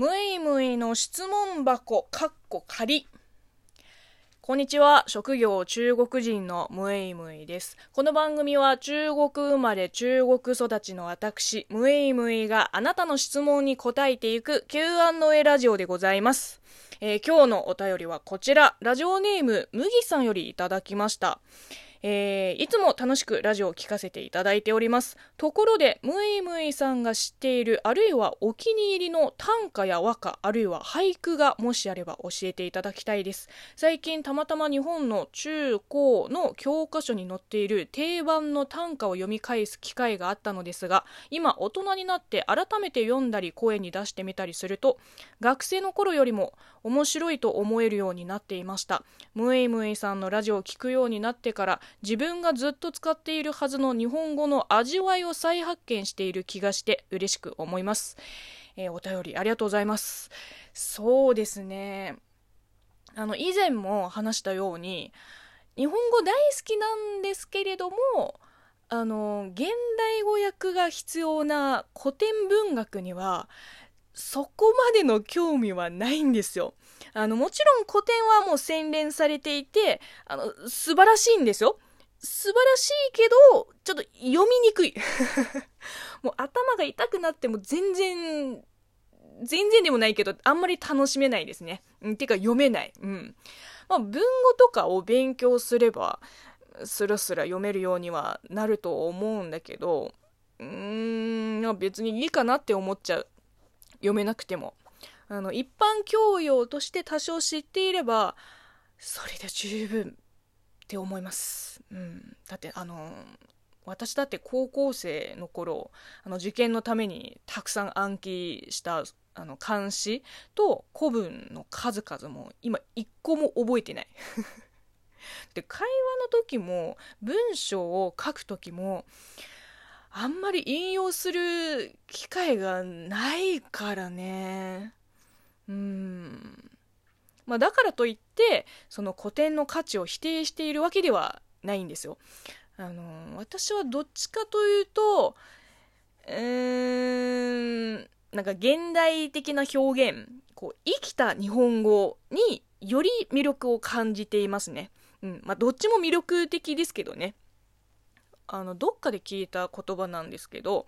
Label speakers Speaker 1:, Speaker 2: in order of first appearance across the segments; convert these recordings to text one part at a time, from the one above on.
Speaker 1: むいむいの質問箱、かっこ仮。こんにちは。職業中国人のムイムイです。この番組は中国生まれ中国育ちの私、ムイムイがあなたの質問に答えていく Q&A ラジオでございます。えー、今日のお便りはこちら。ラジオネーム、麦さんよりいただきました。えー、いつも楽しくラジオを聴かせていただいております。ところで、ムイムイさんが知っている、あるいはお気に入りの短歌や和歌、あるいは俳句がもしあれば教えていただきたいです。最近たまたま日本の中高の教科書に載っている定番の短歌を読み返す機会があったのですが、今大人になって改めて読んだり声に出してみたりすると、学生の頃よりも面白いと思えるようになっていました。ムイムイさんのラジオを聴くようになってから、自分がずっと使っているはずの日本語の味わいを再発見している気がして嬉しく思います。えー、お便りありがとうございます。そうですね。あの、以前も話したように、日本語大好きなんですけれども、あの、現代語訳が必要な古典文学には、そこまでの興味はないんですよ。あの、もちろん古典はもう洗練されていて、あの、素晴らしいんですよ。素晴らしいけど、ちょっと読みにくい。もう頭が痛くなっても全然、全然でもないけど、あんまり楽しめないですね。うん、てか読めない。うん。まあ、文語とかを勉強すれば、スラスラ読めるようにはなると思うんだけど、うーん、別にいいかなって思っちゃう。読めなくても。あの、一般教養として多少知っていれば、それで十分って思います。うん。だって、あの、私だって高校生の頃、あの、受験のためにたくさん暗記したあの漢詩と古文の数々も今一個も覚えてない で会話の時も文章を書く時もあんまり引用する機会がないからねうんまあ、だからといってその古典の価値を否定しているわけではないんですよ。あの私はどっちかというとうーんなんか現代的な表現こう生きた日本語により魅力を感じていますね。うんまあ、どっちも魅力的ですけどね。あのどっかで聞いた言葉なんですけど、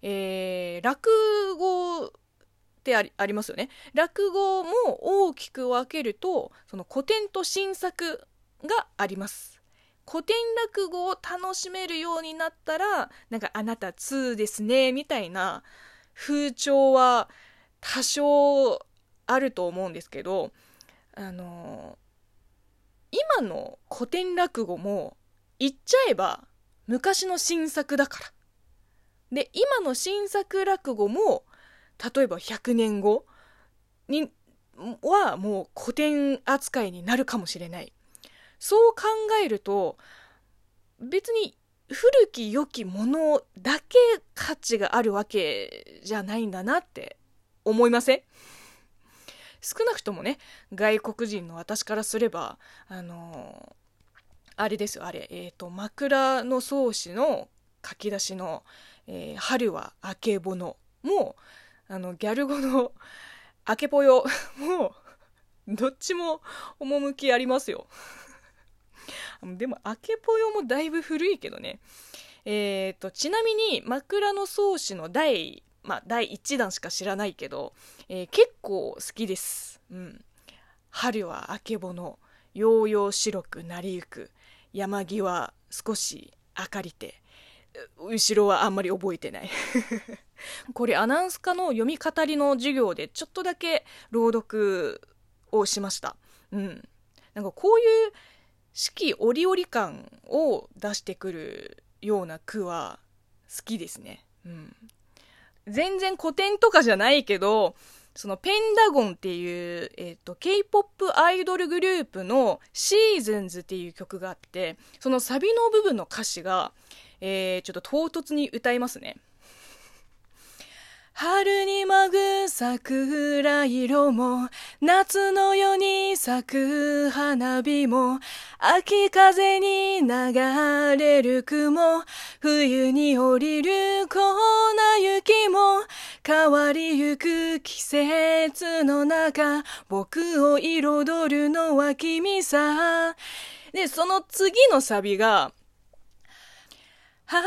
Speaker 1: えー、落語ってありありますよね。落語も大きく分けるとその古典と新作があります。古典落語を楽しめるようになったらなんかあなた2ですねみたいな風潮は多少あると思うんですけどあの今の古典落語も言っちゃえば昔の新作だから。で今の新作落語も例えば100年後にはもう古典扱いになるかもしれない。そう考えると別に古き良きものだけ価値があるわけじゃないんだなって思いません？少なくともね外国人の私からすればあのあれですよあれえっ、ー、と枕草子の書き出しの、えー、春はあけぼの」もあの、ギャル語の、あけぽよも、どっちも趣ありますよ。でも、あけぽよもだいぶ古いけどね。えっ、ー、と、ちなみに、枕草子の第、まあ、第1弾しか知らないけど、えー、結構好きです。うん。春はあけぼの、ようよう白くなりゆく、山際少し明かりて、後ろはあんまり覚えてない これアナウンス科の読み語りの授業でちょっとだけ朗読をしました。うん。なんかこういう四季折々感を出してくるような句は好きですね。うん。全然古典とかじゃないけど、そのペンダゴンっていう、えっ、ー、と、K-POP アイドルグループのシーズンズっていう曲があって、そのサビの部分の歌詞が、えー、ちょっと唐突に歌いますね。春にもぐ桜色も夏の夜に咲く花火も秋風に流れる雲、冬に降りる粉雪も変わりゆく季節の中、僕を彩るのは君さ。で、その次のサビが、春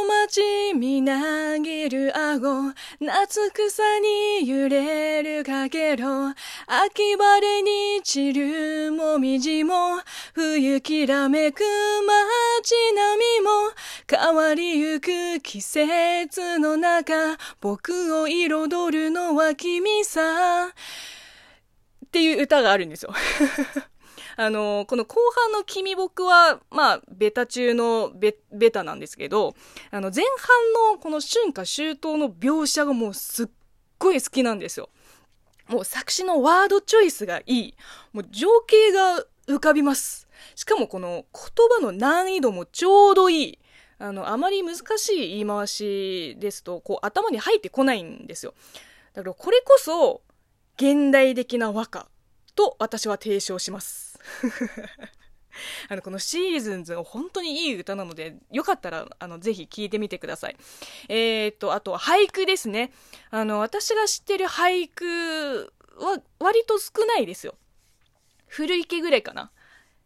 Speaker 1: を待ちみなぎる顎、夏草に揺れるかけろ、秋晴れに散るもみじも、冬きらめく街並、変わりゆく季節の中、僕を彩るのは君さ。っていう歌があるんですよ。あの、この後半の君僕は、まあ、ベタ中のベベタなんですけど、あの、前半のこの春夏秋冬の描写がもうすっごい好きなんですよ。もう作詞のワードチョイスがいい。もう情景が浮かびます。しかもこの言葉の難易度もちょうどいい。あの、あまり難しい言い回しですと、こう頭に入ってこないんですよ。だからこれこそ、現代的な和歌と私は提唱します。あの、このシーズンズ本当にいい歌なので、よかったら、あの、ぜひ聴いてみてください。えー、っと、あとは俳句ですね。あの、私が知ってる俳句は割と少ないですよ。古池ぐらいかな。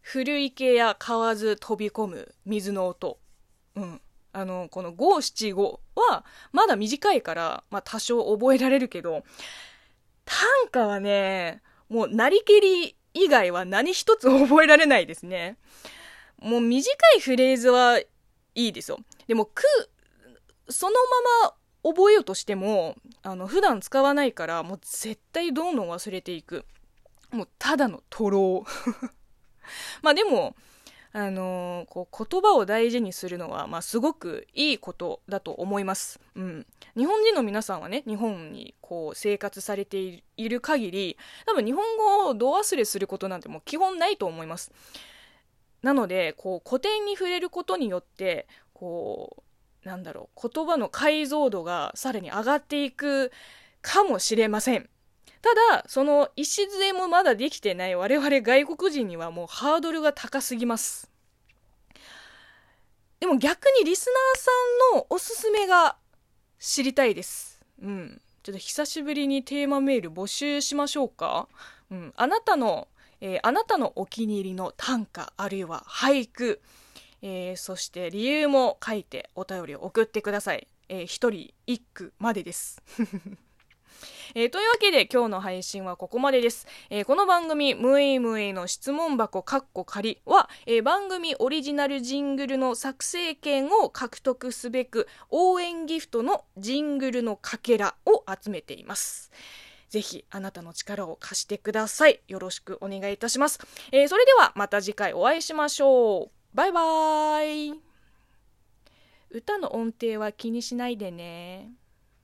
Speaker 1: 古池や河津飛び込む水の音。うん。あの、この五七五は、まだ短いから、まあ多少覚えられるけど、短歌はね、もうなりきり以外は何一つ覚えられないですね。もう短いフレーズはいいですよ。でも、く、そのまま覚えようとしても、あの、普段使わないから、もう絶対どんどん忘れていく。もう、ただのとろう。まあでも、あの、こう言葉を大事にするのは、まあ、すごくいいことだと思います。うん。日本人の皆さんはね、日本にこう生活されている限り、多分日本語をど忘れすることなんてもう基本ないと思います。なので、こう古典に触れることによって、こう、なんだろう、言葉の解像度がさらに上がっていくかもしれません。ただ、その礎もまだできてない我々外国人にはもうハードルが高すぎます。でも逆にリスナーさんのおすすめが知りたいです。うん。ちょっと久しぶりにテーマメール募集しましょうか。うん。あなたの、えー、あなたのお気に入りの短歌あるいは俳句、えー、そして理由も書いてお便りを送ってください。えー、一人一句までです。えー、というわけで今日の配信はここまでです。えー、この番組、ムエイムエイの質問箱カッコ仮は、えー、番組オリジナルジングルの作成権を獲得すべく応援ギフトのジングルのかけらを集めています。ぜひあなたの力を貸してください。よろしくお願いいたします。えー、それではまた次回お会いしましょう。バイバーイ。歌の音程は気にしないでね。